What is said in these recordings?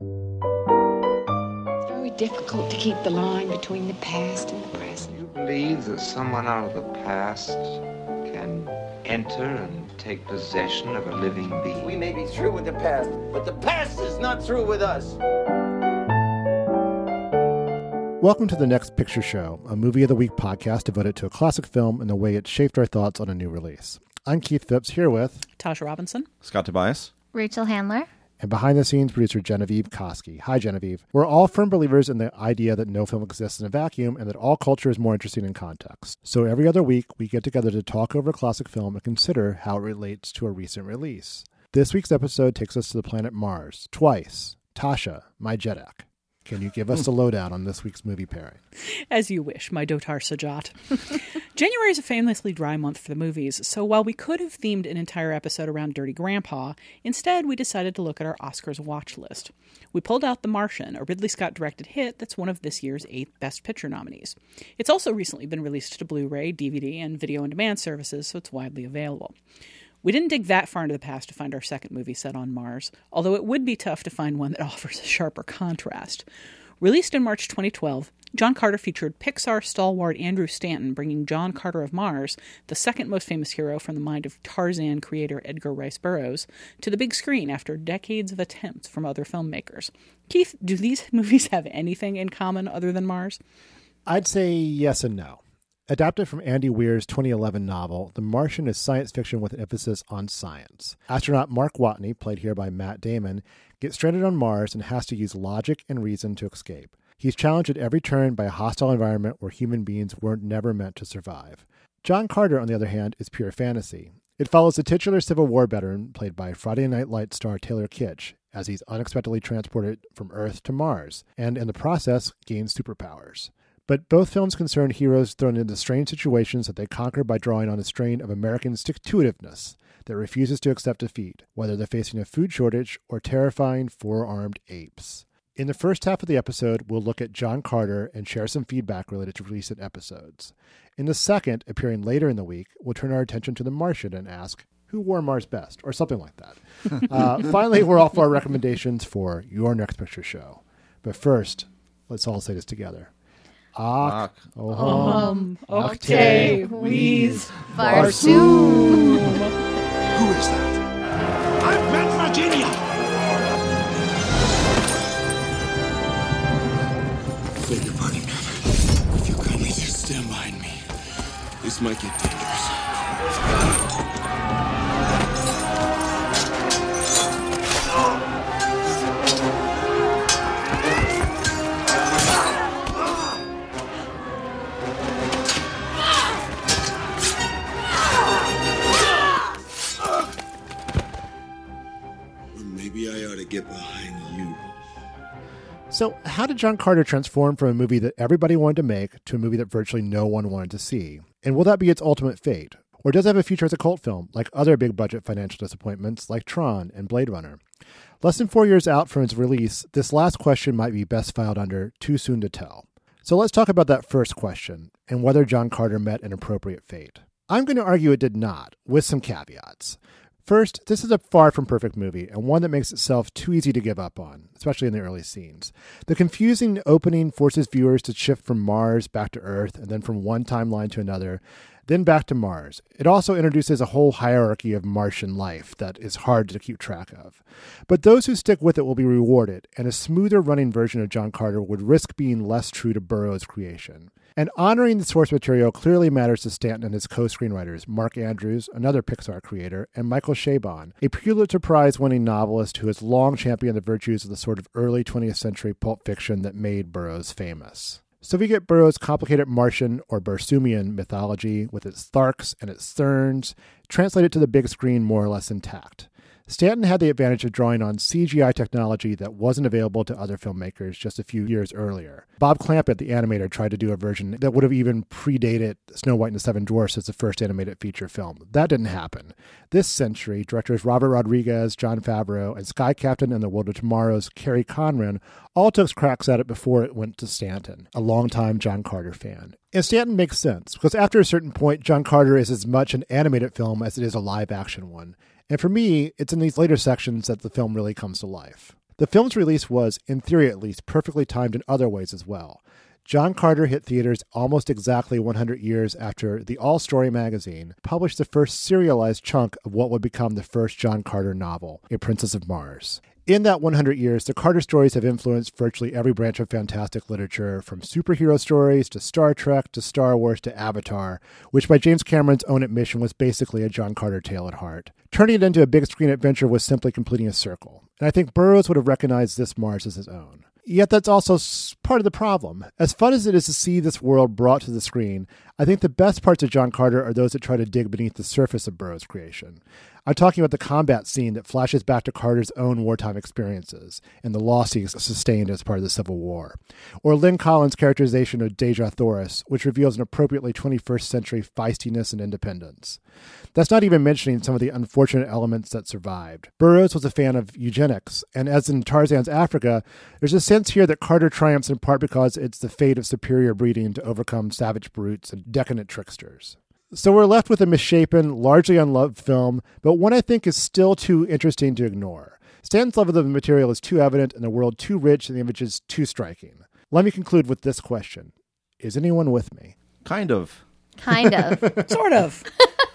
It's very difficult to keep the line between the past and the present. Do You believe that someone out of the past can enter and take possession of a living being? We may be through with the past, but the past is not through with us. Welcome to the Next Picture Show, a movie of the week podcast devoted to a classic film and the way it shaped our thoughts on a new release. I'm Keith Phipps here with Tasha Robinson. Scott Tobias. Rachel Handler. And behind the scenes producer Genevieve Koski. Hi, Genevieve. We're all firm believers in the idea that no film exists in a vacuum and that all culture is more interesting in context. So every other week, we get together to talk over a classic film and consider how it relates to a recent release. This week's episode takes us to the planet Mars twice. Tasha, my Jeddak. Can you give us hmm. a lowdown on this week's movie pairing? As you wish, my Dotar Sojat. January is a famously dry month for the movies, so while we could have themed an entire episode around Dirty Grandpa, instead we decided to look at our Oscars watch list. We pulled out The Martian, a Ridley Scott directed hit that's one of this year's eight Best Picture nominees. It's also recently been released to Blu ray, DVD, and video on demand services, so it's widely available. We didn't dig that far into the past to find our second movie set on Mars, although it would be tough to find one that offers a sharper contrast. Released in March 2012, John Carter featured Pixar stalwart Andrew Stanton bringing John Carter of Mars, the second most famous hero from the mind of Tarzan creator Edgar Rice Burroughs, to the big screen after decades of attempts from other filmmakers. Keith, do these movies have anything in common other than Mars? I'd say yes and no. Adapted from Andy Weir's 2011 novel, The Martian is science fiction with an emphasis on science. Astronaut Mark Watney, played here by Matt Damon, gets stranded on Mars and has to use logic and reason to escape. He's challenged at every turn by a hostile environment where human beings weren't never meant to survive. John Carter, on the other hand, is pure fantasy. It follows the titular Civil War veteran, played by Friday Night Lights star Taylor Kitsch, as he's unexpectedly transported from Earth to Mars, and in the process gains superpowers. But both films concern heroes thrown into strange situations that they conquer by drawing on a strain of American stick to itiveness that refuses to accept defeat, whether they're facing a food shortage or terrifying four armed apes. In the first half of the episode, we'll look at John Carter and share some feedback related to recent episodes. In the second, appearing later in the week, we'll turn our attention to the Martian and ask, who wore Mars best, or something like that. uh, finally, we're off our recommendations for your next picture show. But first, let's all say this together. Ak, ohom, Um, okay, wheeze, Barsoom. Who is that? I'm Matt Virginia! Beg your pardon. If you kindly just stand behind me, this might get dangerous. Get behind you. So, how did John Carter transform from a movie that everybody wanted to make to a movie that virtually no one wanted to see? And will that be its ultimate fate? Or does it have a future as a cult film, like other big budget financial disappointments like Tron and Blade Runner? Less than four years out from its release, this last question might be best filed under Too Soon to Tell. So let's talk about that first question and whether John Carter met an appropriate fate. I'm going to argue it did not, with some caveats. First, this is a far from perfect movie and one that makes itself too easy to give up on, especially in the early scenes. The confusing opening forces viewers to shift from Mars back to Earth and then from one timeline to another, then back to Mars. It also introduces a whole hierarchy of Martian life that is hard to keep track of. But those who stick with it will be rewarded, and a smoother running version of John Carter would risk being less true to Burroughs' creation. And honoring the source material clearly matters to Stanton and his co screenwriters, Mark Andrews, another Pixar creator, and Michael Chabon, a Pulitzer Prize winning novelist who has long championed the virtues of the sort of early 20th century pulp fiction that made Burroughs famous. So we get Burroughs' complicated Martian or Barsoomian mythology with its Tharks and its Therns, translated to the big screen more or less intact. Stanton had the advantage of drawing on CGI technology that wasn't available to other filmmakers just a few years earlier. Bob Clampett, the animator, tried to do a version that would have even predated Snow White and the Seven Dwarfs as the first animated feature film. That didn't happen. This century, directors Robert Rodriguez, Jon Favreau, and Sky Captain and the World of Tomorrow's Kerry Conran all took cracks at it before it went to Stanton, a longtime John Carter fan. And Stanton makes sense, because after a certain point, John Carter is as much an animated film as it is a live action one. And for me, it's in these later sections that the film really comes to life. The film's release was, in theory at least, perfectly timed in other ways as well. John Carter hit theaters almost exactly 100 years after the All Story magazine published the first serialized chunk of what would become the first John Carter novel, A Princess of Mars. In that 100 years, the Carter stories have influenced virtually every branch of fantastic literature, from superhero stories to Star Trek to Star Wars to Avatar, which by James Cameron's own admission was basically a John Carter tale at heart. Turning it into a big screen adventure was simply completing a circle, and I think Burroughs would have recognized this Mars as his own. Yet that's also part of the problem. As fun as it is to see this world brought to the screen, I think the best parts of John Carter are those that try to dig beneath the surface of Burroughs' creation. I'm talking about the combat scene that flashes back to Carter's own wartime experiences and the loss he sustained as part of the Civil War. Or Lynn Collins' characterization of Dejah Thoris, which reveals an appropriately 21st century feistiness and independence. That's not even mentioning some of the unfortunate elements that survived. Burroughs was a fan of eugenics, and as in Tarzan's Africa, there's a sense here that Carter triumphs in part because it's the fate of superior breeding to overcome savage brutes and decadent tricksters. So we're left with a misshapen, largely unloved film, but one I think is still too interesting to ignore. Stanton's love of the material is too evident and the world too rich and the images too striking. Let me conclude with this question Is anyone with me? Kind of. Kind of. sort of.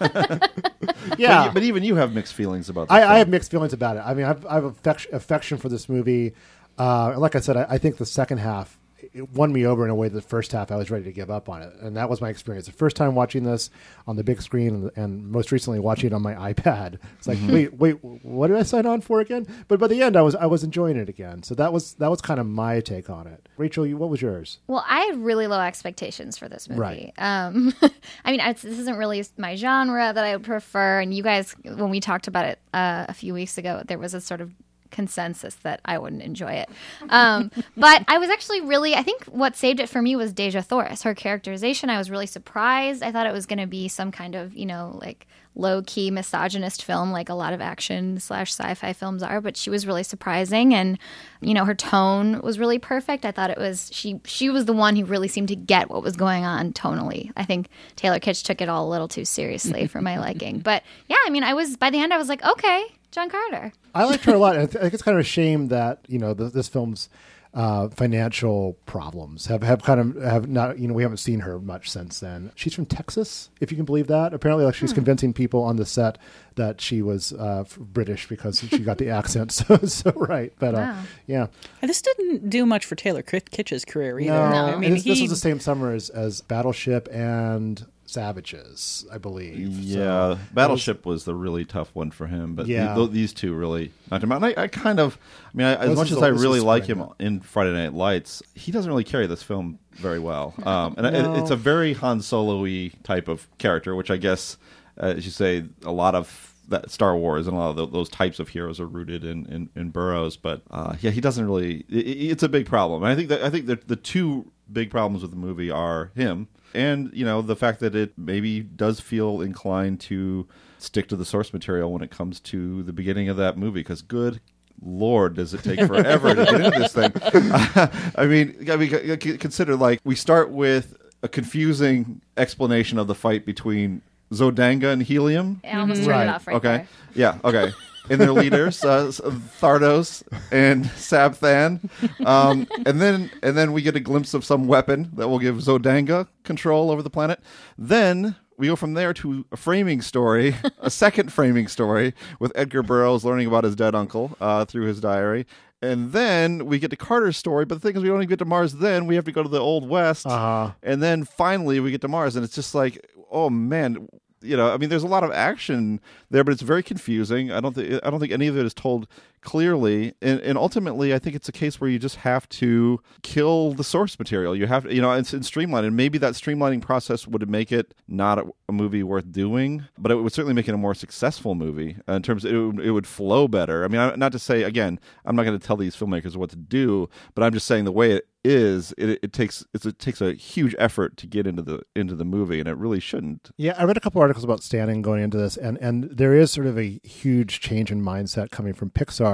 yeah. But, but, even you have mixed feelings about I, I, have mixed feelings about it. I mean, I've, I have affection, affection for this movie. Uh, like I said, I, I think the second half it won me over in a way the first half I was ready to give up on it. And that was my experience. The first time watching this on the big screen and, and most recently watching it on my iPad. It's like, mm-hmm. wait, wait, what did I sign on for again? But by the end I was I was enjoying it again. So that was that was kind of my take on it. Rachel, you, what was yours? Well, I had really low expectations for this movie. Right. Um, I mean, this isn't really my genre that I would prefer. And you guys, when we talked about it uh, a few weeks ago, there was a sort of consensus that I wouldn't enjoy it. Um, but I was actually really, I think what saved it for me was Dejah Thoris. Her characterization, I was really surprised. I thought it was going to be some kind of, you know, like low key misogynist film, like a lot of action slash sci fi films are. But she was really surprising, and you know, her tone was really perfect. I thought it was she she was the one who really seemed to get what was going on tonally. I think Taylor Kitsch took it all a little too seriously for my liking. But yeah, I mean, I was by the end, I was like, okay, John Carter. I liked her a lot. I think it's kind of a shame that you know this, this film's uh, financial problems have, have kind of have not you know we haven't seen her much since then. She's from Texas, if you can believe that. Apparently, like she's hmm. convincing people on the set that she was uh, British because she got the accent so so right. But uh, wow. yeah, and this didn't do much for Taylor Kitsch's career either. No, no. I mean this, he... this was the same summer as, as Battleship and Savages, I believe. Yeah, so Battleship was, was, the really tough one for him, but yeah. the, these two really knocked him out. And I, I kind of, I mean, I, as much as I really like him in Friday Night Lights, he doesn't really carry this film very well. Um, and no. it, it's a very Han Solo-y type of character, which I guess, uh, as you say, a lot of that Star Wars and a lot of those types of heroes are rooted in in, in Burroughs. But uh, yeah, he doesn't really. It, it's a big problem. And I think that I think that the two big problems with the movie are him and you know the fact that it maybe does feel inclined to stick to the source material when it comes to the beginning of that movie because good lord does it take forever to get into this thing i mean i mean consider like we start with a confusing explanation of the fight between zodanga and helium I almost mm-hmm. right. it off right okay there. yeah okay and their leaders, uh, Tardos and Sab Than. Um, and then and then we get a glimpse of some weapon that will give Zodanga control over the planet. Then we go from there to a framing story, a second framing story with Edgar Burroughs learning about his dead uncle uh, through his diary. And then we get to Carter's story, but the thing is, we don't even get to Mars. Then we have to go to the Old West, uh-huh. and then finally we get to Mars, and it's just like, oh man, you know, I mean, there's a lot of action there, but it's very confusing. I don't think I don't think any of it is told clearly, and, and ultimately, I think it's a case where you just have to kill the source material. You have, to, you know, it's, it's streamlined, and maybe that streamlining process would make it not a, a, movie worth doing, but it would certainly make it a more successful movie in terms. Of, it would, it would flow better. I mean, not to say again, I'm not going to tell these filmmakers what to do, but I'm just saying the way it is it, it takes it takes a huge effort to get into the into the movie and it really shouldn't yeah i read a couple articles about Stanton going into this and and there is sort of a huge change in mindset coming from pixar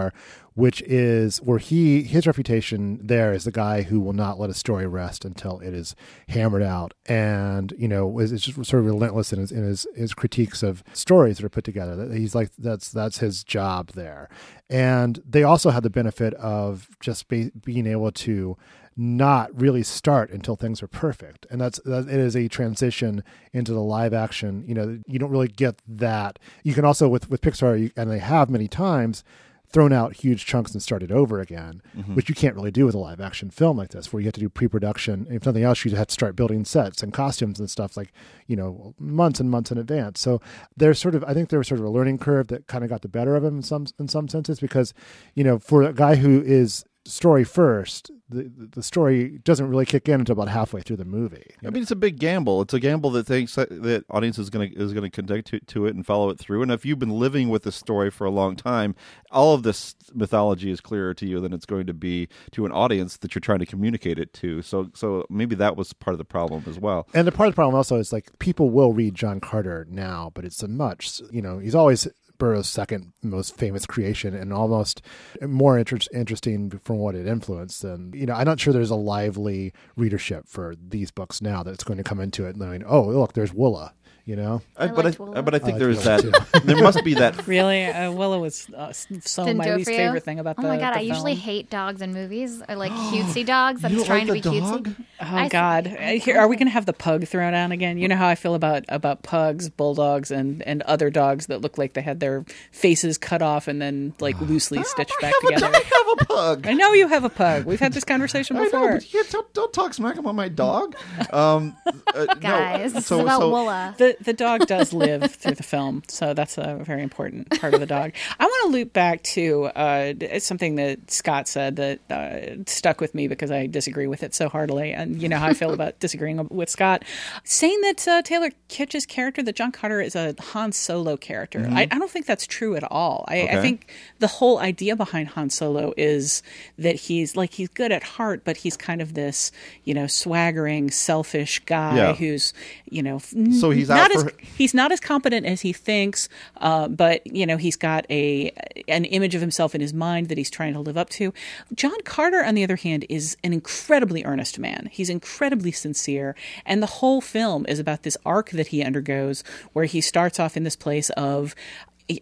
which is where he his reputation there is the guy who will not let a story rest until it is hammered out. And you know is, is just sort of relentless in his in his, his critiques of stories that are put together. He's like that's that's his job there. And they also had the benefit of just be, being able to not really start until things are perfect. And that's that it is a transition into the live action. You know you don't really get that. You can also with with pixar you, and they have many times thrown out huge chunks and started over again mm-hmm. which you can't really do with a live action film like this where you have to do pre-production if nothing else you have to start building sets and costumes and stuff like you know months and months in advance so there's sort of i think there was sort of a learning curve that kind of got the better of him in some in some senses because you know for a guy who is story first, the the story doesn't really kick in until about halfway through the movie. I mean, it's a big gamble. It's a gamble that thinks that, that audience is going to is going to connect to, to it and follow it through. And if you've been living with the story for a long time, all of this mythology is clearer to you than it's going to be to an audience that you're trying to communicate it to. So so maybe that was part of the problem as well. And the part of the problem also is like people will read John Carter now, but it's a much you know he's always Burroughs' second most famous creation and almost more inter- interesting from what it influenced. And, you know, I'm not sure there's a lively readership for these books now that's going to come into it knowing, oh, look, there's Woola you know. I, but I, but I think I there is that. there must be that. Really, uh, Willow was uh, so Didn't my least favorite thing about. Oh the, my god, I film. usually hate dogs in movies. I like cutesy dogs. I'm trying like to be dog? cutesy. Oh I god, Here, are we going to have the pug thrown out again? You know how I feel about about pugs, bulldogs, and and other dogs that look like they had their faces cut off and then like loosely stitched back together. I have a pug. I know you have a pug. We've had this conversation before. I know, but you don't, don't talk smack about my dog, um, uh, Guys. No, so, about so, Woola. The the dog does live through the film, so that's a very important part of the dog. I want to loop back to uh, something that Scott said that uh, stuck with me because I disagree with it so heartily, and you know how I feel about disagreeing with Scott, saying that uh, Taylor Kitsch's character, that John Carter is a Han Solo character. Mm-hmm. I, I, don't think that's true at all. I, okay. I think the whole idea behind Han Solo is that he's like he's good at heart, but he's kind of this you know swaggering, selfish guy yeah. who's you know so he's not as he's not as competent as he thinks, uh, but you know he's got a an image of himself in his mind that he's trying to live up to. John Carter, on the other hand, is an incredibly earnest man. He's incredibly sincere, and the whole film is about this arc that he undergoes, where he starts off in this place of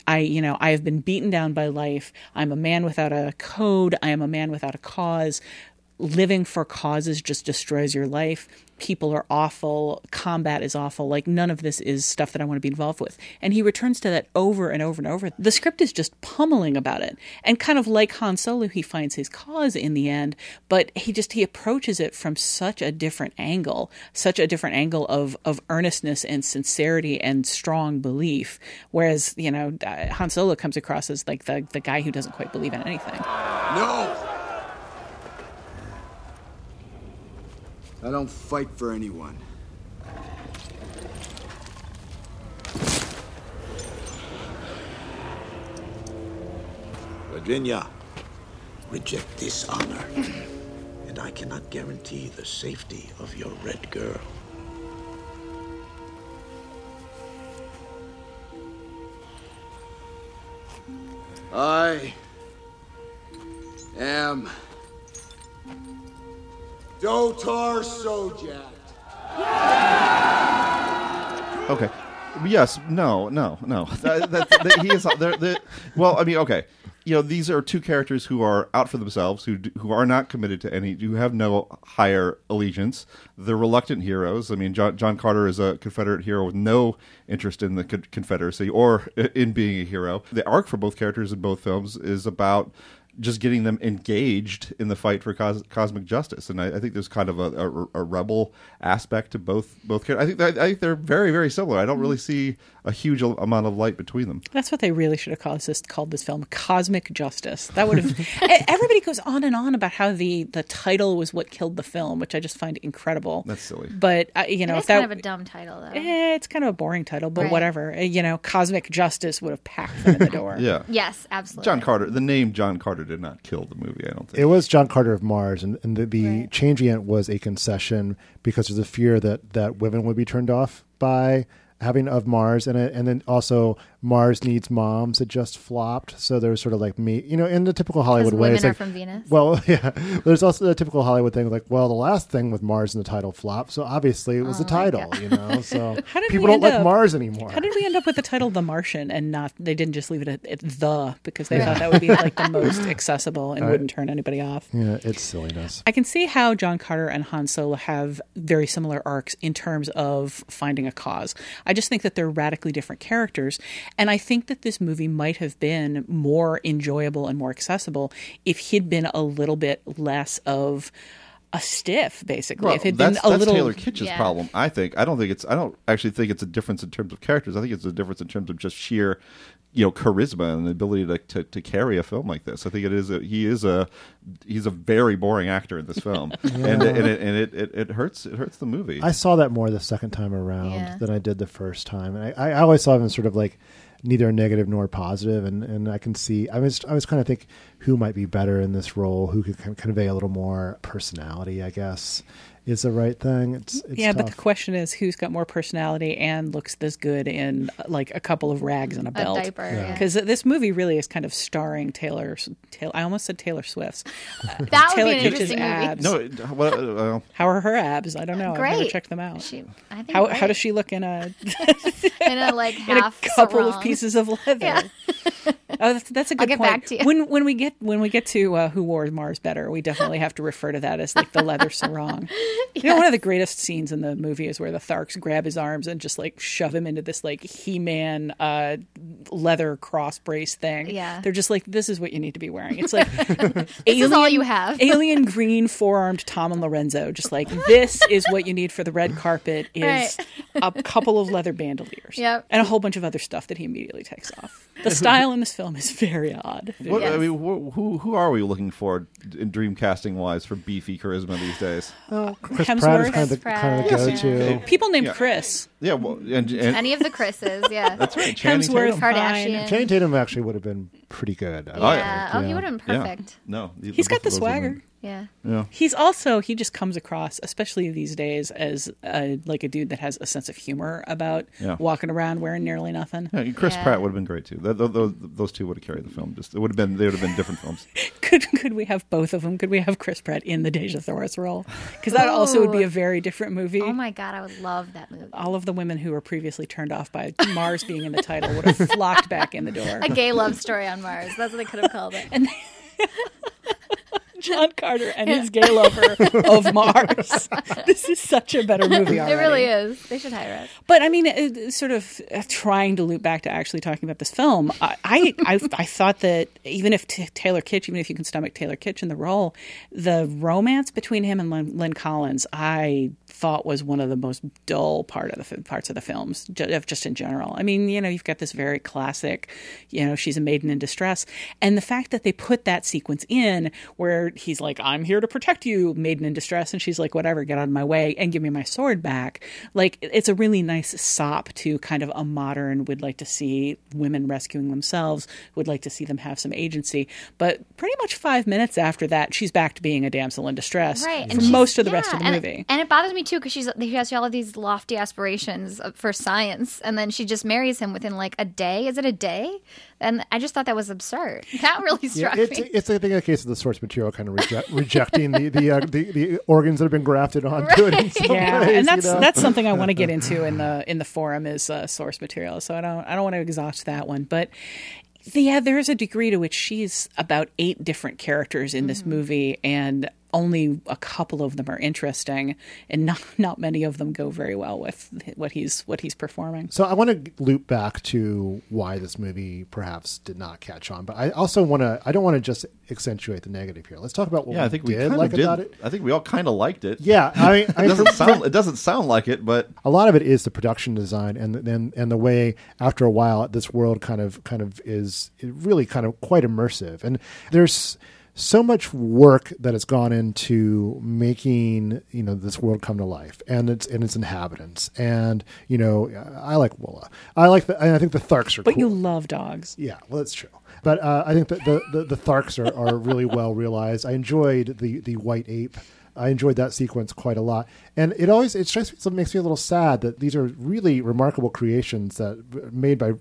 I, you know, I have been beaten down by life. I'm a man without a code. I am a man without a cause living for causes just destroys your life. People are awful. Combat is awful. Like, none of this is stuff that I want to be involved with. And he returns to that over and over and over. The script is just pummeling about it. And kind of like Han Solo, he finds his cause in the end, but he just, he approaches it from such a different angle, such a different angle of, of earnestness and sincerity and strong belief. Whereas, you know, uh, Han Solo comes across as like the, the guy who doesn't quite believe in anything. No! I don't fight for anyone. Virginia, reject this honor, and I cannot guarantee the safety of your red girl. I am Dotar Sojat. Okay. Yes. No. No. No. That, that, that, he is. The, well, I mean, okay. You know, these are two characters who are out for themselves, who who are not committed to any, who have no higher allegiance. They're reluctant heroes. I mean, John, John Carter is a Confederate hero with no interest in the Confederacy or in being a hero. The arc for both characters in both films is about just getting them engaged in the fight for cos- cosmic justice. And I, I, think there's kind of a, a, a, rebel aspect to both both characters. I think I think they're very very similar. I don't mm-hmm. really see a huge amount of light between them. That's what they really should have called this called this film Cosmic Justice. That would have everybody goes on and on about how the the title was what killed the film, which I just find incredible. That's silly. But uh, you know, it if that kind of a dumb title though. Eh, it's kind of a boring title, but Right. whatever. Uh, You know, Cosmic Justice would have packed them in the door. Yeah. Yes, absolutely. John Carter. The name John Carter did not kill the movie. I don't think. It was John Carter of Mars, and, and the, the Right. changing it was a concession because there's a fear that, that women would be turned off by having of Mars, and it, and then also Mars needs moms. It just flopped, so there was sort of like me, you know, in the typical Hollywood way. women it's are like, from Venus. Well, yeah. There's also the typical Hollywood thing, like, well, the last thing with Mars in the title flopped, so obviously it was the Oh my title, you know. So How did people don't end like Mars anymore. How did we end up with the title The Martian and not they didn't just leave it at, at the because they thought that would be like the most accessible and wouldn't turn anybody off. yeah, it's silliness. I can see how John Carter and Han Solo have very similar arcs in terms of finding a cause. I just think that they're radically different characters. And I think that this movie might have been more enjoyable and more accessible if he'd been a little bit less of a stiff, basically. Well, if it'd that's, been a that's little Taylor Kitsch's Yeah. problem. I think. I don't think it's. I don't actually think it's a difference in terms of characters. I think it's a difference in terms of just sheer, you know, charisma and the ability to to, to carry a film like this. I think it is. A, he is a. He's a very boring actor in this film, and and, it, and it, it, it hurts. It hurts the movie. I saw that more the second time around Yeah. than I did the first time, and I, I always saw him sort of like neither negative nor positive, and, and I can see. I was I was kind of think who might be better in this role, who could con- convey a little more personality. I guess is the right thing. It's, it's yeah, but the question is who's got more personality and looks this good in like a couple of rags and a a belt. diaper. Yeah. Because this movie really is kind of starring Taylor. Taylor I almost said Taylor Swift's. That would Taylor be an Kitsch's interesting movie. no, well, well, How are her abs? I don't know. I've never Great. checked them out. She, I think how great. how does she look in a in a like half in a half couple of pieces of leather? Yeah. Oh, that's, that's a I'll good get point. back to you. When when we get when we get to uh, who wore Mars better, we definitely have to refer to that as like the leather sarong. You know, one of the greatest scenes in the movie is where the Tharks grab his arms and just like shove him into this like He-Man uh, leather cross brace thing. Yeah. they're just like, this is what you need to be wearing. It's like this is all you have. alien green four-armed Tom and Lorenzo. Just like this is what you need for the red carpet is Right. a couple of leather bandoliers Yep. and a whole bunch of other stuff that he immediately takes off. The style in this film is very odd. what, I mean, wh- who who are we looking for in dream casting wise for beefy charisma these days? Chris Hemsworth. Pratt is kind of the, Chris kind of the Pratt, go-to. yeah. People named Yeah. Chris. Yeah, well, and, and Any of the Chris's, yeah. that's right. Channing Hemsworth, Tatum. Kardashian. Channing Tatum actually would have been pretty good. I Yeah. Oh, yeah. Oh, he would have been Yeah. perfect. No, the- He's got the of those women. swagger. Yeah. Yeah. He's also he just comes across, especially these days, as a, like a dude that has a sense of humor about Yeah. walking around wearing nearly nothing. Yeah, Chris Yeah. Pratt would have been great too. Th- th- those, those two would have carried the film. Just it would have been they would have been different films. Could could we have both of them? Could we have Chris Pratt in the Dejah Thoris role? Because that also would be a very different movie. Oh my god, I would love that movie. All of the women who were previously turned off by Mars being in the title would have flocked back in the door. A gay love story on Mars. That's what they could have called it. And John Carter and his gay lover of Mars. This is such a better movie It really is. They should hire us. But I mean, it, sort of uh, trying to loop back to actually talking about this film. I I, I, I thought that even if t- Taylor Kitsch, even if you can stomach Taylor Kitsch in the role, the romance between him and Lynn, Lynn Collins, I thought was one of the most dull part of the parts of the films, ju- just in general. I mean, you know, you've got this very classic, you know, she's a maiden in distress, and the fact that they put that sequence in where he's like, "I'm here to protect you, maiden in distress," and she's like, "Whatever, get out of my way and give me my sword back." Like, it's a really nice sop to kind of a modern. Would like to see women rescuing themselves. Would like to see them have some agency. But pretty much five minutes after that, she's back to being a damsel in distress Right. for most of the rest of the and, movie. And it bothers me too because she's she has all of these lofty aspirations for science, and then she just marries him within like a day. Is it a day? And I just thought that was absurd. That really Yeah, struck it's, me. it's I think a case of the source material kind of reject, rejecting the the, uh, the the organs that have been grafted onto it. In some yeah, ways, and that's you know? that's something I want to get into in the in the forum is uh, source material. So I don't I don't want to exhaust that one, but yeah, there is a degree to which she's about eight different characters in this movie, and only a couple of them are interesting, and not not many of them go very well with what he's what he's performing. So I want to loop back to why this movie perhaps did not catch on, but I also want to I don't want to just accentuate the negative here. Let's talk about what yeah, I think we did like did. about it. I think we all kind of liked it. Yeah, I mean, it doesn't sound it doesn't sound like it, but a lot of it is the production design and and and the way after a while this world kind of kind of is really kind of quite immersive, and there's so much work that has gone into making you know this world come to life and its and its inhabitants. And you know I like Woola. I like the I think the Tharks are but cool. you love dogs. Yeah well that's true. But uh, I think that the, the, the Tharks are, are really well realized. I enjoyed the the white ape. I enjoyed that sequence quite a lot, and it always it strikes me, makes me a little sad that these are really remarkable creations that made by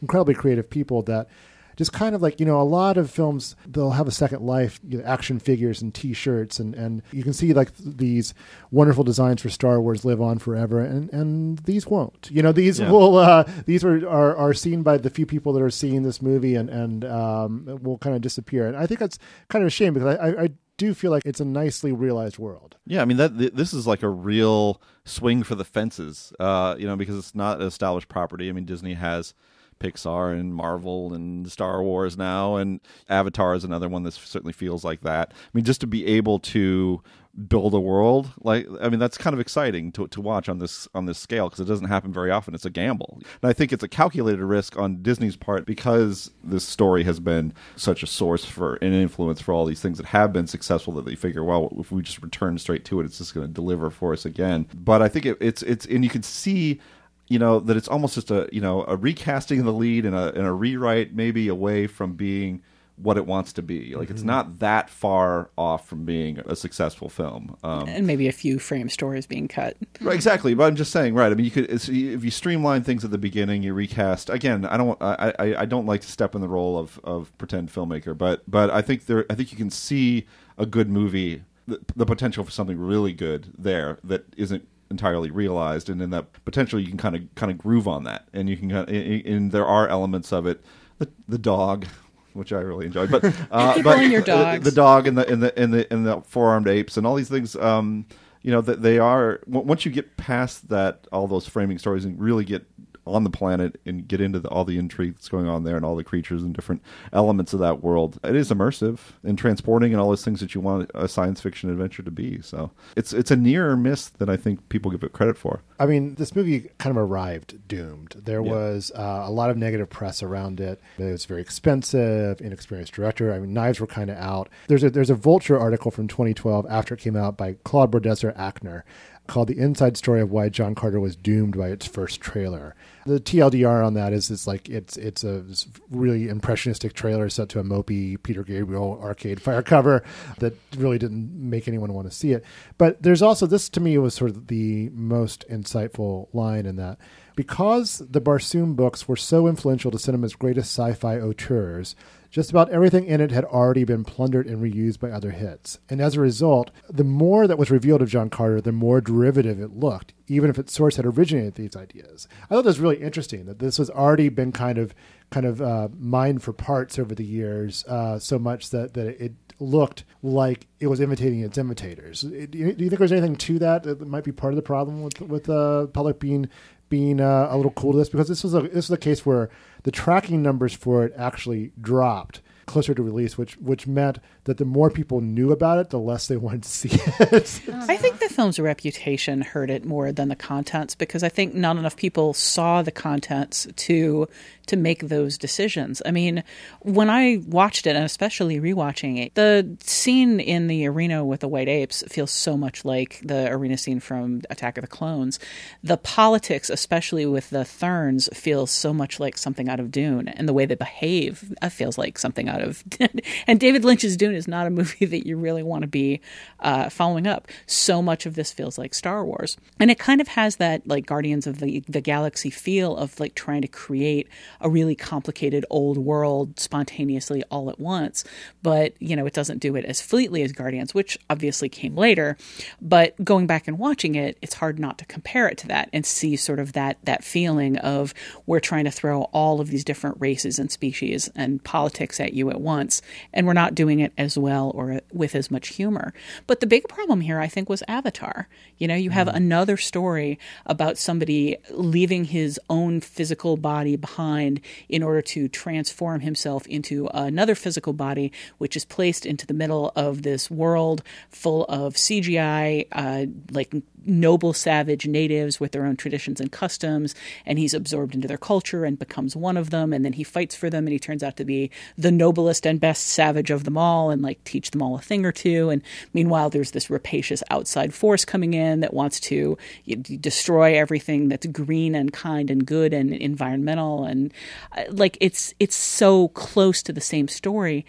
incredibly creative people that just kind of like you know a lot of films they'll have a second life you know, action figures and t-shirts and and you can see like these wonderful designs for star wars live on forever and and these won't you know these yeah. will uh, these are, are are seen by the few people that are seeing this movie and and um, will kind of disappear and i think that's kind of a shame because i, I do feel like it's a nicely realized world. Yeah, I mean that th- this is like a real swing for the fences, uh, you know, because it's not an established property. I mean, Disney has Pixar and Marvel and Star Wars now, and Avatar is another one that certainly feels like that. I mean, just to be able to build a world like i mean that's kind of exciting to, to watch on this on this scale because it doesn't happen very often. It's a gamble. And i think it's a calculated risk on disney's part because this story has been such a source for an influence for all these things that have been successful that they figure well if we just return straight to it it's just going to deliver for us again. But i think it, it's it's and you can see you know that it's almost just a you know a recasting of the lead and a and a rewrite maybe away from being what it wants to be. Like mm-hmm. it's not that far off from being a successful film, um, and maybe a few frame stories being cut. Right, exactly. But I'm just saying, right? I mean, you could if you streamline things at the beginning, you recast. Again, I don't, I, I, I don't like to step in the role of of pretend filmmaker, but but I think there, I think you can see a good movie, the, the potential for something really good there that isn't entirely realized, and in that potential you can kind of kind of groove on that, and you can kind of, and there are elements of it. The, the dog, which I really enjoyed, but uh, but your dogs. the dog and the and the and the and the four armed apes and all these things. Um, you know that they are once you get past that all those framing stories and really get on the planet and get into the, all the intrigue that's going on there and all the creatures and different elements of that world. It is immersive and transporting and all those things that you want a science fiction adventure to be. So it's it's a nearer miss than I think people give it credit for. I mean, this movie kind of arrived doomed. There yeah. was uh, a lot of negative press around it. It was very expensive, inexperienced director. I mean, knives were kind of out. There's a there's a Vulture article from 2012 after it came out by Claude Brodesser-Akner called The Inside Story of Why John Carter Was Doomed by its first trailer. The TLDR on that is it's like it's it's a really impressionistic trailer set to a mopey Peter Gabriel arcade fire cover that really didn't make anyone want to see it. But there's also this to me was sort of the most insightful line in that because the Barsoom books were so influential to cinema's greatest sci-fi auteurs, just about everything in it had already been plundered and reused by other hits. And as a result, the more that was revealed of John Carter, the more derivative it looked, even if its source had originated these ideas. I thought that was really interesting that this has already been kind of kind of uh, mined for parts over the years, uh, so much that, that it looked like it was imitating its imitators. Do you, do you think there's anything to that that might be part of the problem with with uh, public being being uh, a little cool to this? Because this was a this was a case where the tracking numbers for it actually dropped closer to release, which which meant that the more people knew about it, the less they wanted to see it. I think the film's reputation hurt it more than the contents because I think not enough people saw the contents to to make those decisions. I mean, when I watched it, and especially rewatching it, the scene in the arena with the white apes feels so much like the arena scene from Attack of the Clones. The politics, especially with the Therns, feels so much like something out of Dune, and the way they behave uh, feels like something out of. and David Lynch's Dune is not a movie that you really want to be uh, following up. So much of this feels like Star Wars, and it kind of has that like Guardians of the the Galaxy feel of like trying to create a really complicated old world spontaneously all at once. But, you know, it doesn't do it as fleetly as Guardians, which obviously came later. But going back and watching it, it's hard not to compare it to that and see sort of that that feeling of we're trying to throw all of these different races and species and politics at you at once, and we're not doing it as well or with as much humor. But the big problem here, I think, was Avatar. You know, you have mm. another story about somebody leaving his own physical body behind in order to transform himself into another physical body, which is placed into the middle of this world full of CGI, uh, like noble savage natives with their own traditions and customs and he's absorbed into their culture and becomes one of them and then he fights for them and he turns out to be the noblest and best savage of them all and like teach them all a thing or two and meanwhile there's this rapacious outside force coming in that wants to you know, destroy everything that's green and kind and good and environmental and uh, like it's it's so close to the same story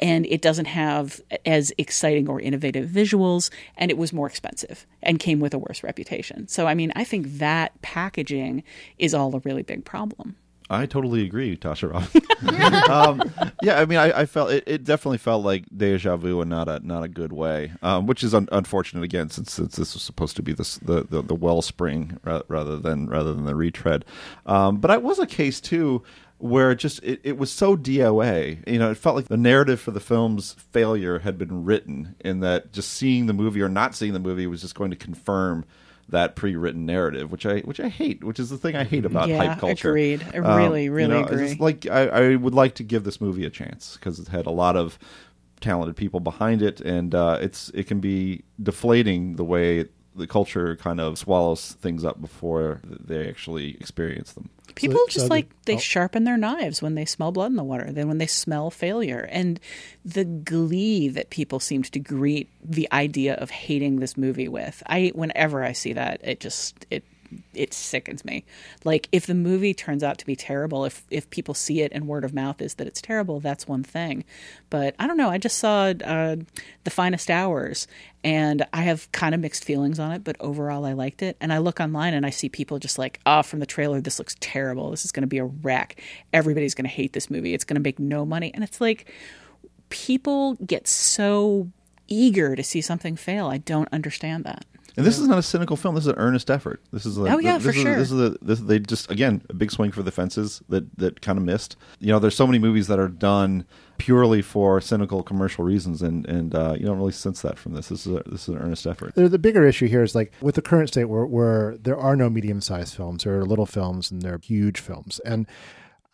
and it doesn't have as exciting or innovative visuals, and it was more expensive and came with a worse reputation. So, I mean, I think that packaging is all a really big problem. I totally agree, Tasha um, yeah, I mean, I, I felt it, it, definitely felt like deja vu and not a not a good way, um, which is un- unfortunate again, since, since this was supposed to be the, the the wellspring rather than rather than the retread. Um, but I was a case too where it just it, it was so DOA. You know, it felt like the narrative for the film's failure had been written, in that just seeing the movie or not seeing the movie was just going to confirm that pre-written narrative, which I which I hate, which is the thing I hate about yeah, hype culture. Agreed. I really, um, really you know, agree. Like I, I, would like to give this movie a chance because it had a lot of talented people behind it, and uh, it's it can be deflating the way the culture kind of swallows things up before they actually experience them. People so, just so like the, they oh. sharpen their knives when they smell blood in the water, then when they smell failure. And the glee that people seemed to greet the idea of hating this movie with. I whenever I see that, it just it it sickens me. Like if the movie turns out to be terrible, if if people see it and word of mouth is that it's terrible, that's one thing. But I don't know. I just saw uh, the finest hours, and I have kind of mixed feelings on it. But overall, I liked it. And I look online and I see people just like, oh, from the trailer, this looks terrible. This is going to be a wreck. Everybody's going to hate this movie. It's going to make no money. And it's like people get so eager to see something fail. I don't understand that. And this is not a cynical film. This is an earnest effort. This is like, oh yeah, this for is, sure. This is a, this, they just again a big swing for the fences that that kind of missed. You know, there's so many movies that are done purely for cynical commercial reasons, and and uh, you don't really sense that from this. This is a, this is an earnest effort. The, the bigger issue here is like with the current state where where there are no medium sized films, there are little films, and there are huge films, and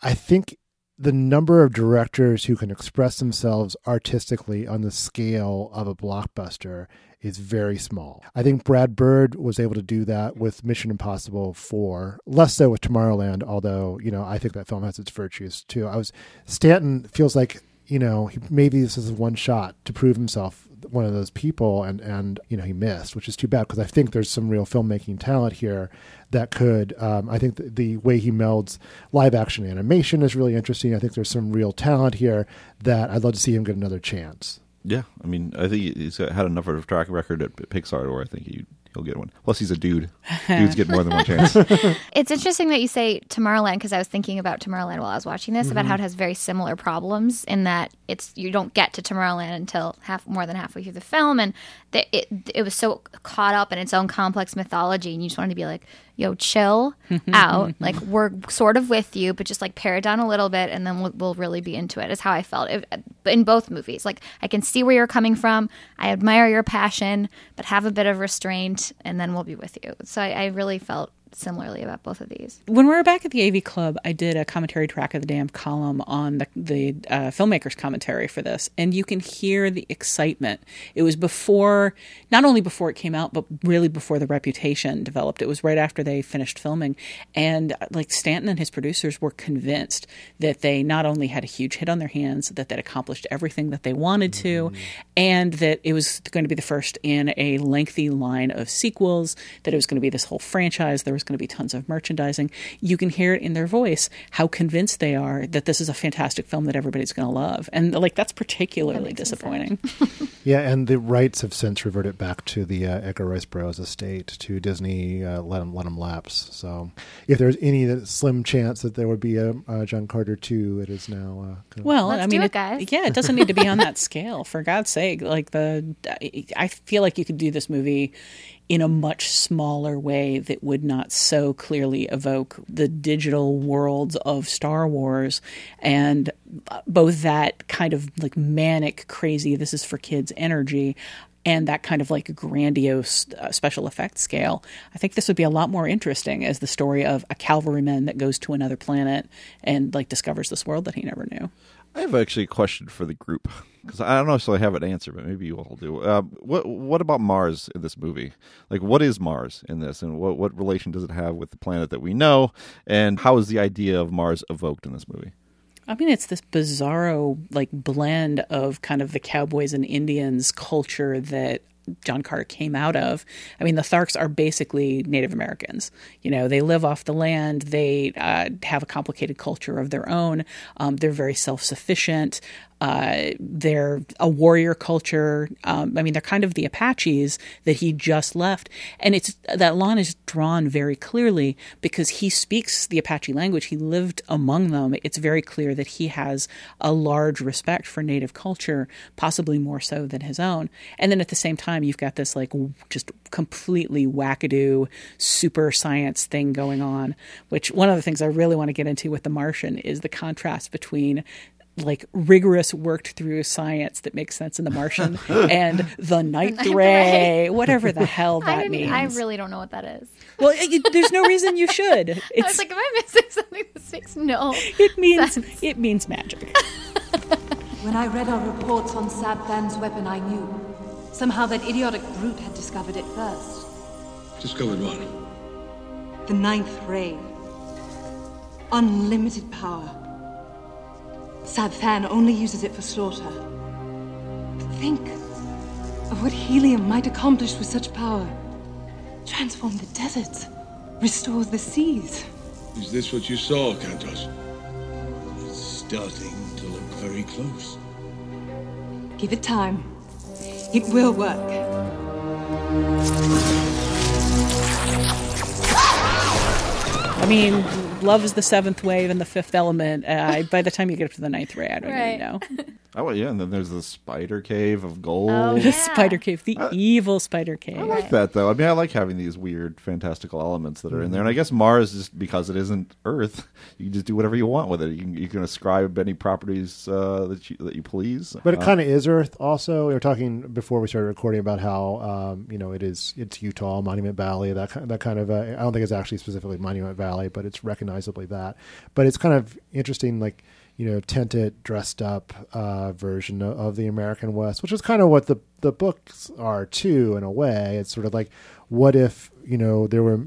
I think the number of directors who can express themselves artistically on the scale of a blockbuster is very small. I think Brad Bird was able to do that with Mission Impossible 4, less so with Tomorrowland, although, you know, I think that film has its virtues too. I was Stanton feels like, you know, maybe this is one shot to prove himself one of those people and and you know he missed which is too bad because i think there's some real filmmaking talent here that could um, i think the, the, way he melds live action animation is really interesting i think there's some real talent here that i'd love to see him get another chance yeah, I mean, I think he's had enough of a track record at Pixar where I think he he'll get one. Plus, he's a dude. Dudes get more than one chance. it's interesting that you say Tomorrowland because I was thinking about Tomorrowland while I was watching this mm-hmm. about how it has very similar problems in that it's you don't get to Tomorrowland until half more than halfway through the film, and the, it it was so caught up in its own complex mythology, and you just wanted to be like, yo, chill out. like we're sort of with you, but just like pare it down a little bit, and then we'll, we'll really be into it. Is how I felt it, in both movies. Like I can see where you're coming from. I admire your passion, but have a bit of restraint, and then we'll be with you. So I, I really felt similarly about both of these. When we were back at the AV Club, I did a commentary track of the damn column on the, the uh, filmmakers' commentary for this, and you can hear the excitement. It was before, not only before it came out, but really before the reputation developed. It was right after they finished filming, and uh, like Stanton and his producers were convinced that they not only had a huge hit on their hands, that they accomplished everything that they wanted to, mm-hmm. and that it was going to be the first in a lengthy line of sequels. That it was going to be this whole franchise. There was going to be tons of merchandising. You can hear it in their voice how convinced they are that this is a fantastic film that everybody's going to love, and like that's particularly that disappointing. yeah, and the rights have since reverted back to the uh, Edgar Rice Burroughs estate to Disney. Uh, let them let them lapse. So, if there's any slim chance that there would be a, a John Carter two, it is now. Uh, well, Let's I mean, it, guys. yeah, it doesn't need to be on that scale. For God's sake, like the, I feel like you could do this movie in a much smaller way that would not so clearly evoke the digital worlds of Star Wars and both that kind of like manic, crazy, this is for kids energy and that kind of like grandiose uh, special effects scale. I think this would be a lot more interesting as the story of a cavalryman that goes to another planet and like discovers this world that he never knew. I have actually a question for the group because I don't know if I have an answer, but maybe you all do. Uh, what What about Mars in this movie? Like, what is Mars in this, and what what relation does it have with the planet that we know? And how is the idea of Mars evoked in this movie? I mean, it's this bizarro like blend of kind of the cowboys and Indians culture that John Carter came out of. I mean, the Tharks are basically Native Americans. You know, they live off the land. They uh, have a complicated culture of their own. Um, they're very self sufficient. Uh, they're a warrior culture. Um, I mean, they're kind of the Apaches that he just left, and it's that line is drawn very clearly because he speaks the Apache language. He lived among them. It's very clear that he has a large respect for Native culture, possibly more so than his own. And then at the same time, you've got this like just completely wackadoo super science thing going on. Which one of the things I really want to get into with The Martian is the contrast between like rigorous worked through science that makes sense in The Martian and the ninth, ray, ray, whatever the hell that I means. I really don't know what that is. Well, it, there's no reason you should. It's, I was like, am I missing something? This makes no. It means sense. it means magic. when I read our reports on Sab Than's weapon, I knew somehow that idiotic brute had discovered it first. Discovered what? The ninth ray. Unlimited power Sab Than only uses it for slaughter. But think of what Helium might accomplish with such power. Transform the deserts, restore the seas. Is this what you saw, Kantos? It's starting to look very close. Give it time. It will work. I mean, love is the seventh wave and the fifth element. Uh, by the time you get up to the ninth ray, I don't right. even know. Oh yeah, and then there's the spider cave of gold. Oh, yeah. The spider cave, the uh, evil spider cave. I like that though. I mean, I like having these weird, fantastical elements that are in there. And I guess Mars just because it isn't Earth. You can just do whatever you want with it. You can, you can ascribe any properties uh, that you that you please. But it uh, kind of is Earth. Also, we were talking before we started recording about how um, you know it is it's Utah, Monument Valley, that kind, that kind of. Uh, I don't think it's actually specifically Monument Valley, but it's recognizably that. But it's kind of interesting, like you know, tinted, dressed up uh, version of, of, the American West, which is kind of what the the books are too, in a way. It's sort of like, what if you know there were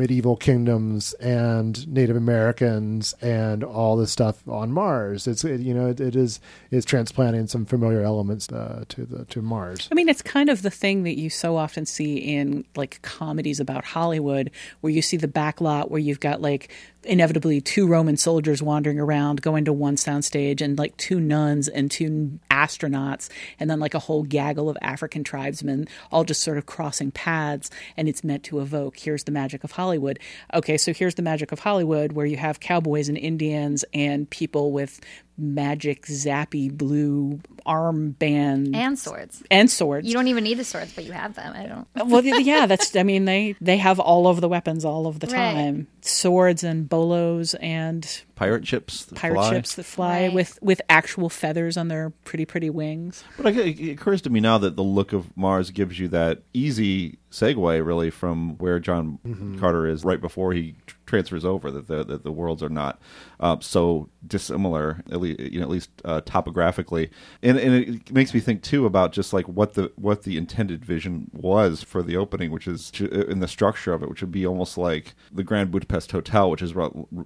medieval kingdoms and Native Americans and all this stuff on Mars. It's it, you know it, it is is transplanting some familiar elements uh, to the to Mars. I mean, it's kind of the thing that you so often see in like comedies about Hollywood, where you see the backlot where you've got like inevitably two Roman soldiers wandering around, going to one soundstage, and like two nuns and two astronauts, and then like a whole gaggle of African tribesmen all just sort of crossing paths, and it's meant to evoke here's the magic of Hollywood. Okay, so here's the magic of Hollywood, where you have cowboys and Indians and people with magic zappy blue armband and swords and swords. You don't even need the swords, but you have them. I don't. well, yeah, that's. I mean, they they have all of the weapons all of the time. Right. Swords and bolos and pirate ships. pirate fly. ships that fly right. with with actual feathers on their pretty pretty wings. But it occurs to me now that the look of Mars gives you that easy segue, really, from where John mm-hmm. Carter is right before he transfers over. That the that the worlds are not uh, so dissimilar, at least you know, at least uh, topographically, and and it makes me think too about just like what the what the intended vision was for the opening, which is in the structure of it, which would be almost like the Grand Budapest Hotel, which is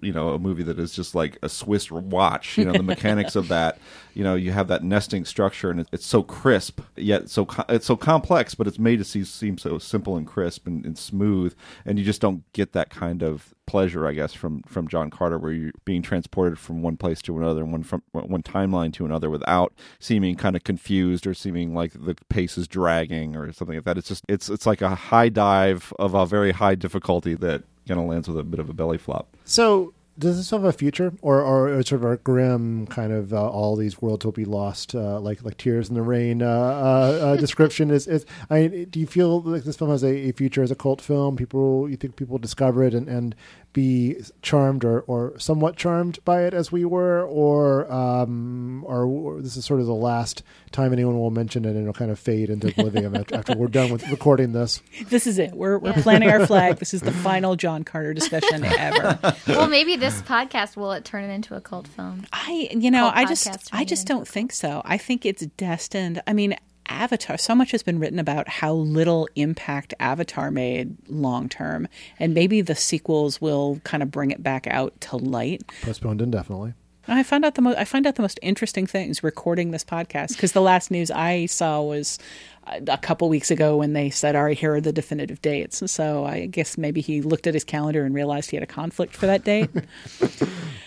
you know a movie that is just like a Swiss watch. You know the mechanics of that. You know you have that nesting structure, and it's so crisp yet so it's so complex, but it's made to see, seem so simple and crisp and, and smooth, and you just don't get that kind of pleasure, I guess, from from John Carter, where you're being transported from one place to another, and one from one timeline to another, without seeming kind of confused or seeming like the pace is dragging or something like that. It's just it's it's like a high dive of a very high difficulty that kind of lands with a bit of a belly flop. So does this have a future, or or sort of a grim kind of uh, all these worlds will be lost, uh, like like Tears in the Rain uh, uh, uh description? is is I do you feel like this film has a, a, future as a cult film? People, you think people discover it and, and be charmed or, or somewhat charmed by it as we were, or um, or this is sort of the last time anyone will mention it and it'll kind of fade into oblivion after we're done with recording this. This is it. We're we're yeah. planting our flag. This is the final John Carter discussion ever. well, maybe this podcast will it turn it into a cult film. I you know cult I just I just don't think so. I think it's destined. I mean Avatar, so much has been written about how little impact Avatar made long term, and maybe the sequels will kind of bring it back out to light. Postponed indefinitely. I found out the most. I find out the most interesting things recording this podcast because the last news I saw was uh, a couple weeks ago when they said, "All right, here are the definitive dates." So I guess maybe he looked at his calendar and realized he had a conflict for that date.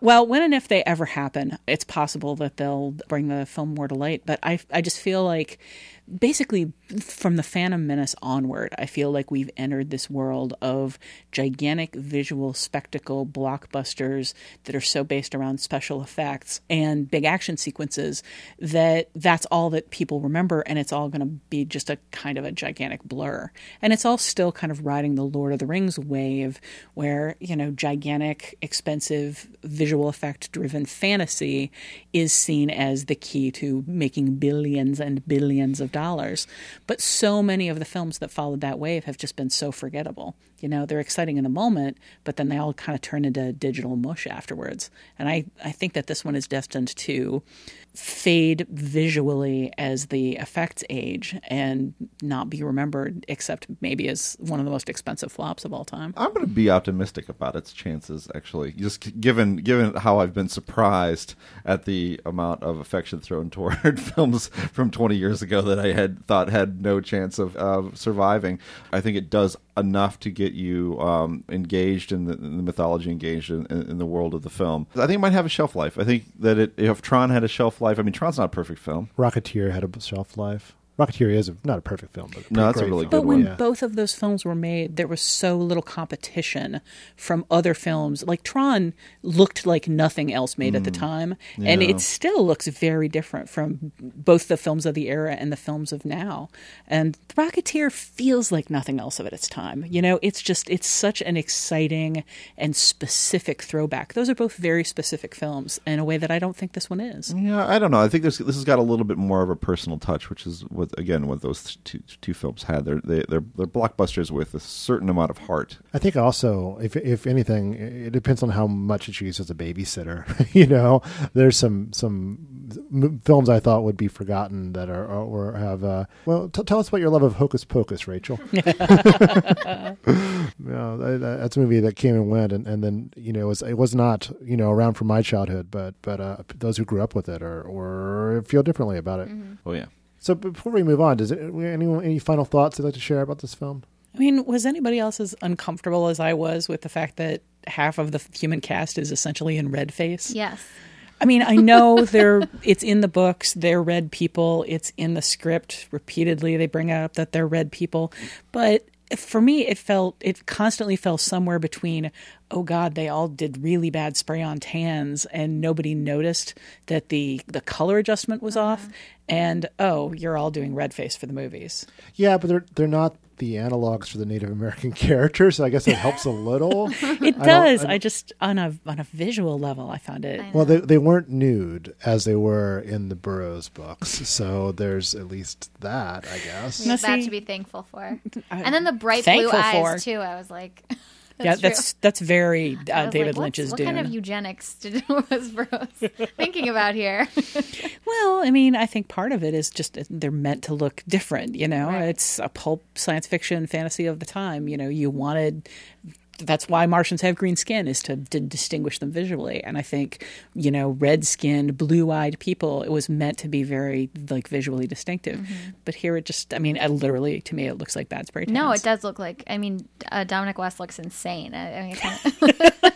well, when and if they ever happen, it's possible that they'll bring the film more to light. But I, I just feel like basically from the Phantom Menace onward, I feel like we've entered this world of gigantic visual spectacle blockbusters that are so based around special effects and big action sequences that that's all that people remember and it's all going to be just a kind of a gigantic blur. And it's all still kind of riding the Lord of the Rings wave where, you know, gigantic, expensive visual effect driven fantasy is seen as the key to making billions and billions of dollars. But so many of the films that followed that wave have just been so forgettable. You know, they're exciting in the moment, but then they all kind of turn into digital mush afterwards. And I, I think that this one is destined to fade visually as the effects age and not be remembered except maybe as one of the most expensive flops of all time. I'm going to be optimistic about its chances actually. Just given given how I've been surprised at the amount of affection thrown toward films from 20 years ago that I had thought had no chance of uh, surviving. I think it does enough to get you um, engaged in the, in the, mythology, engaged in, in, the world of the film. I think it might have a shelf life. I think that it, if Tron had a shelf life, I mean, Tron's not a perfect film. Rocketeer had a shelf life. Rocketeer is a, not a perfect film, but no, that's a really film. good but one. when yeah. both of those films were made, there was so little competition from other films. Like Tron looked like nothing else made mm. at the mm. time, yeah. and it still looks very different from both the films of the era and the films of now. And the Rocketeer feels like nothing else of it its time. You know, it's just it's such an exciting and specific throwback. Those are both very specific films in a way that I don't think this one is. Yeah, I don't know. I think this this has got a little bit more of a personal touch, which is what with again what those two two films had. They're they, they're they're blockbusters with a certain amount of heart. I think also, if if anything, it depends on how much it's used as a babysitter. you know, there's some some films I thought would be forgotten that are or have. Uh, well, t- tell us about your love of Hocus Pocus, Rachel. yeah, that's a movie that came and went, and, and then you know it was it was not you know around for my childhood, but but uh, those who grew up with it or or feel differently about it. Mm-hmm. Oh yeah. So before we move on, does it, anyone any final thoughts you'd like to share about this film? I mean, was anybody else as uncomfortable as I was with the fact that half of the human cast is essentially in red face? Yes. I mean, I know they're it's in the books, they're red people, it's in the script repeatedly they bring up that they're red people, but for me it felt it constantly fell somewhere between oh god they all did really bad spray on tans and nobody noticed that the the color adjustment was uh-huh. off and oh you're all doing red face for the movies yeah but they're they're not the analogs for the Native American characters. So I guess it helps a little. it does. I, I, just on a on a visual level, I found it. I well, they they weren't nude as they were in the Burroughs books, so there's at least that. I guess. We have that to be thankful for. and then the bright blue eyes for. too. I was like. That's yeah, that's that's very uh, David like, Lynch's what Dune. What kind of eugenics did, was Burroughs thinking about here? well, I mean, I think part of it is just they're meant to look different. You know, right. it's a pulp science fiction fantasy of the time. You know, you wanted that's why Martians have green skin is to, to distinguish them visually. And I think, you know, red skinned, blue eyed people, it was meant to be very like visually distinctive. Mm-hmm. But here it just, I mean, literally to me, it looks like bad spray tan. No, it does look like, I mean, uh, Dominic West looks insane. I, I mean.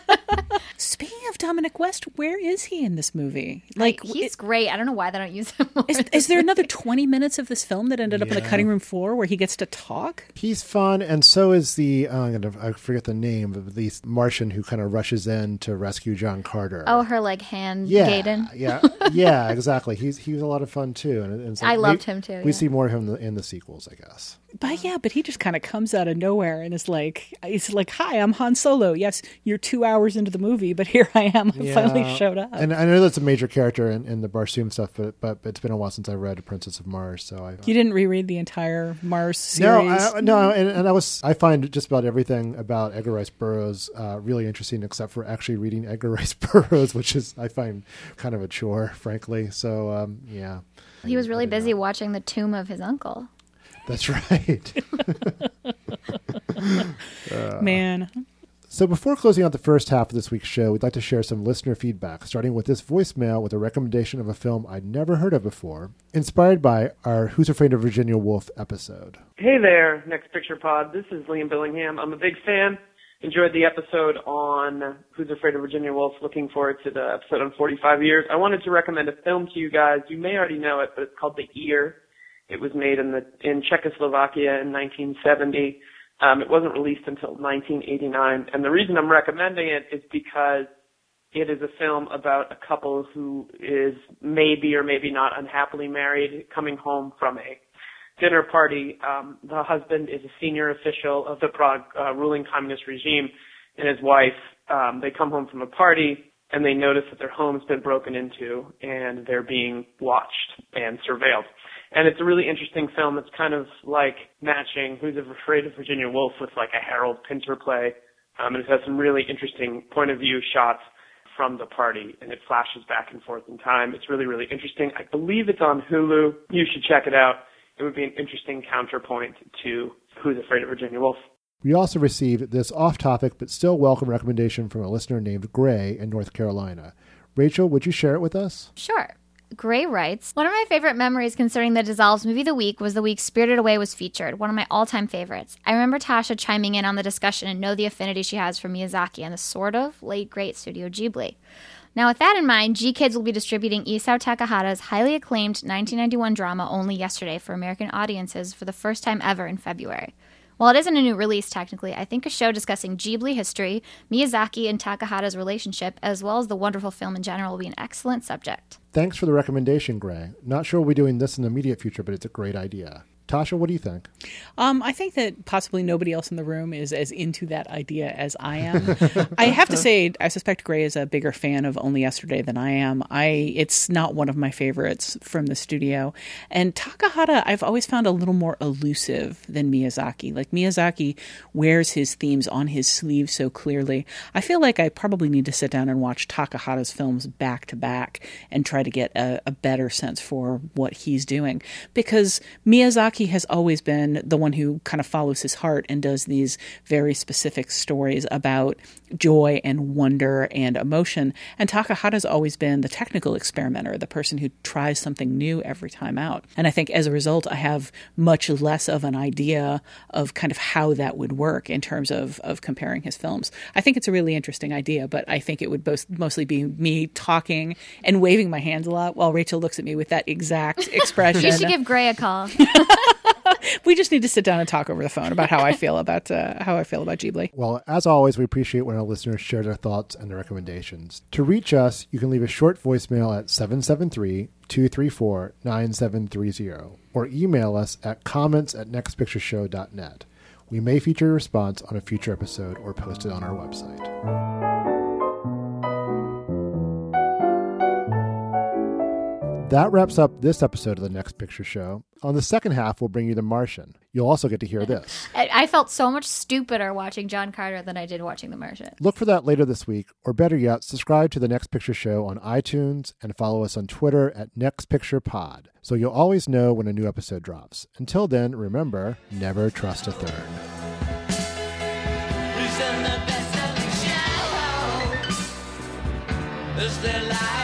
Speaking of Dominic West, where is he in this movie? Like he's it, great. I don't know why they don't use him. Is, is, there another twenty minutes of this film that ended yeah. up on the cutting room floor where he gets to talk? He's fun, and so is the uh, I forget the name of the Martian who kind of rushes in to rescue John Carter. Oh, her like hand yeah, Gaiden. yeah, yeah, exactly. He's he was a lot of fun too, and, and I loved we, him too. We yeah. see more of him in the, in the sequels, I guess. But yeah, but he just kind of comes out of nowhere and is like, he's like, "Hi, I'm Han Solo. Yes, you're two hours into the movie, but here I am. I yeah. finally showed up." And I know that's a major character in, in the Barsoom stuff, but but it's been a while since I read Princess of Mars, so I. You didn't reread the entire Mars series? No, I, no, and, and, I was I find just about everything about Edgar Rice Burroughs uh, really interesting, except for actually reading Edgar Rice Burroughs, which is I find kind of a chore, frankly. So um, yeah. He was really busy know. watching the tomb of his uncle. That's right. uh, Man. So before closing out the first half of this week's show, we'd like to share some listener feedback, starting with this voicemail with a recommendation of a film I'd never heard of before, inspired by our Who's Afraid of Virginia Woolf episode. Hey there, Next Picture Pod. This is Liam Billingham. I'm a big fan. Enjoyed the episode on Who's Afraid of Virginia Woolf. Looking forward to the episode on 45 years. I wanted to recommend a film to you guys. You may already know it, but it's called The Ear. It was made in the in Czechoslovakia in 1970. Um, it wasn't released until 1989, and the reason I'm recommending it is because it is a film about a couple who is maybe or maybe not unhappily married, coming home from a dinner party. Um, the husband is a senior official of the Prague uh, ruling communist regime, and his wife. Um, they come home from a party and they notice that their home's been broken into and they're being watched and surveilled. And it's a really interesting film. It's kind of like matching Who's Afraid of Virginia Woolf with like a Harold Pinter play. Um, and it has some really interesting point of view shots from the party and it flashes back and forth in time. It's really, really interesting. I believe it's on Hulu. You should check it out. It would be an interesting counterpoint to Who's Afraid of Virginia Woolf. We also received this off topic but still welcome recommendation from a listener named Gray in North Carolina. Rachel, would you share it with us? Sure. Gray writes One of my favorite memories concerning the Dissolves movie of the week was the week Spirited Away was featured, one of my all time favorites. I remember Tasha chiming in on the discussion and know the affinity she has for Miyazaki and the sort of late great Studio Ghibli. Now, with that in mind, GKIDS will be distributing Isao Takahata's highly acclaimed 1991 drama Only Yesterday for American audiences for the first time ever in February. While it isn't a new release technically, I think a show discussing Ghibli history, Miyazaki and Takahata's relationship, as well as the wonderful film in general, will be an excellent subject. Thanks for the recommendation, Gray. Not sure we'll be doing this in the immediate future, but it's a great idea. Tasha, what do you think? Um, I think that possibly nobody else in the room is as into that idea as I am. I have to say, I suspect Gray is a bigger fan of Only Yesterday than I am. I it's not one of my favorites from the studio, and Takahata I've always found a little more elusive than Miyazaki. Like Miyazaki wears his themes on his sleeve so clearly. I feel like I probably need to sit down and watch Takahata's films back to back and try to get a, a better sense for what he's doing because Miyazaki Miyazaki has always been the one who kind of follows his heart and does these very specific stories about joy and wonder and emotion. And Takahata's always been the technical experimenter, the person who tries something new every time out. And I think as a result, I have much less of an idea of kind of how that would work in terms of, of comparing his films. I think it's a really interesting idea, but I think it would both, mostly be me talking and waving my hands a lot while Rachel looks at me with that exact expression. you should give Gray a call. we just need to sit down and talk over the phone about how I feel about uh, how I feel about Ghibli. Well, as always, we appreciate when our listeners share their thoughts and their recommendations. To reach us, you can leave a short voicemail at 773 234 9730 or email us at comments at nextpictureshow.net. We may feature a response on a future episode or post it on our website. That wraps up this episode of the Next Picture Show. On the second half, we'll bring you The Martian. You'll also get to hear this. I felt so much stupider watching John Carter than I did watching The Martian. Look for that later this week, or better yet, subscribe to The Next Picture Show on iTunes and follow us on Twitter at Next Picture Pod, so you'll always know when a new episode drops. Until then, remember never trust a third. Is there life?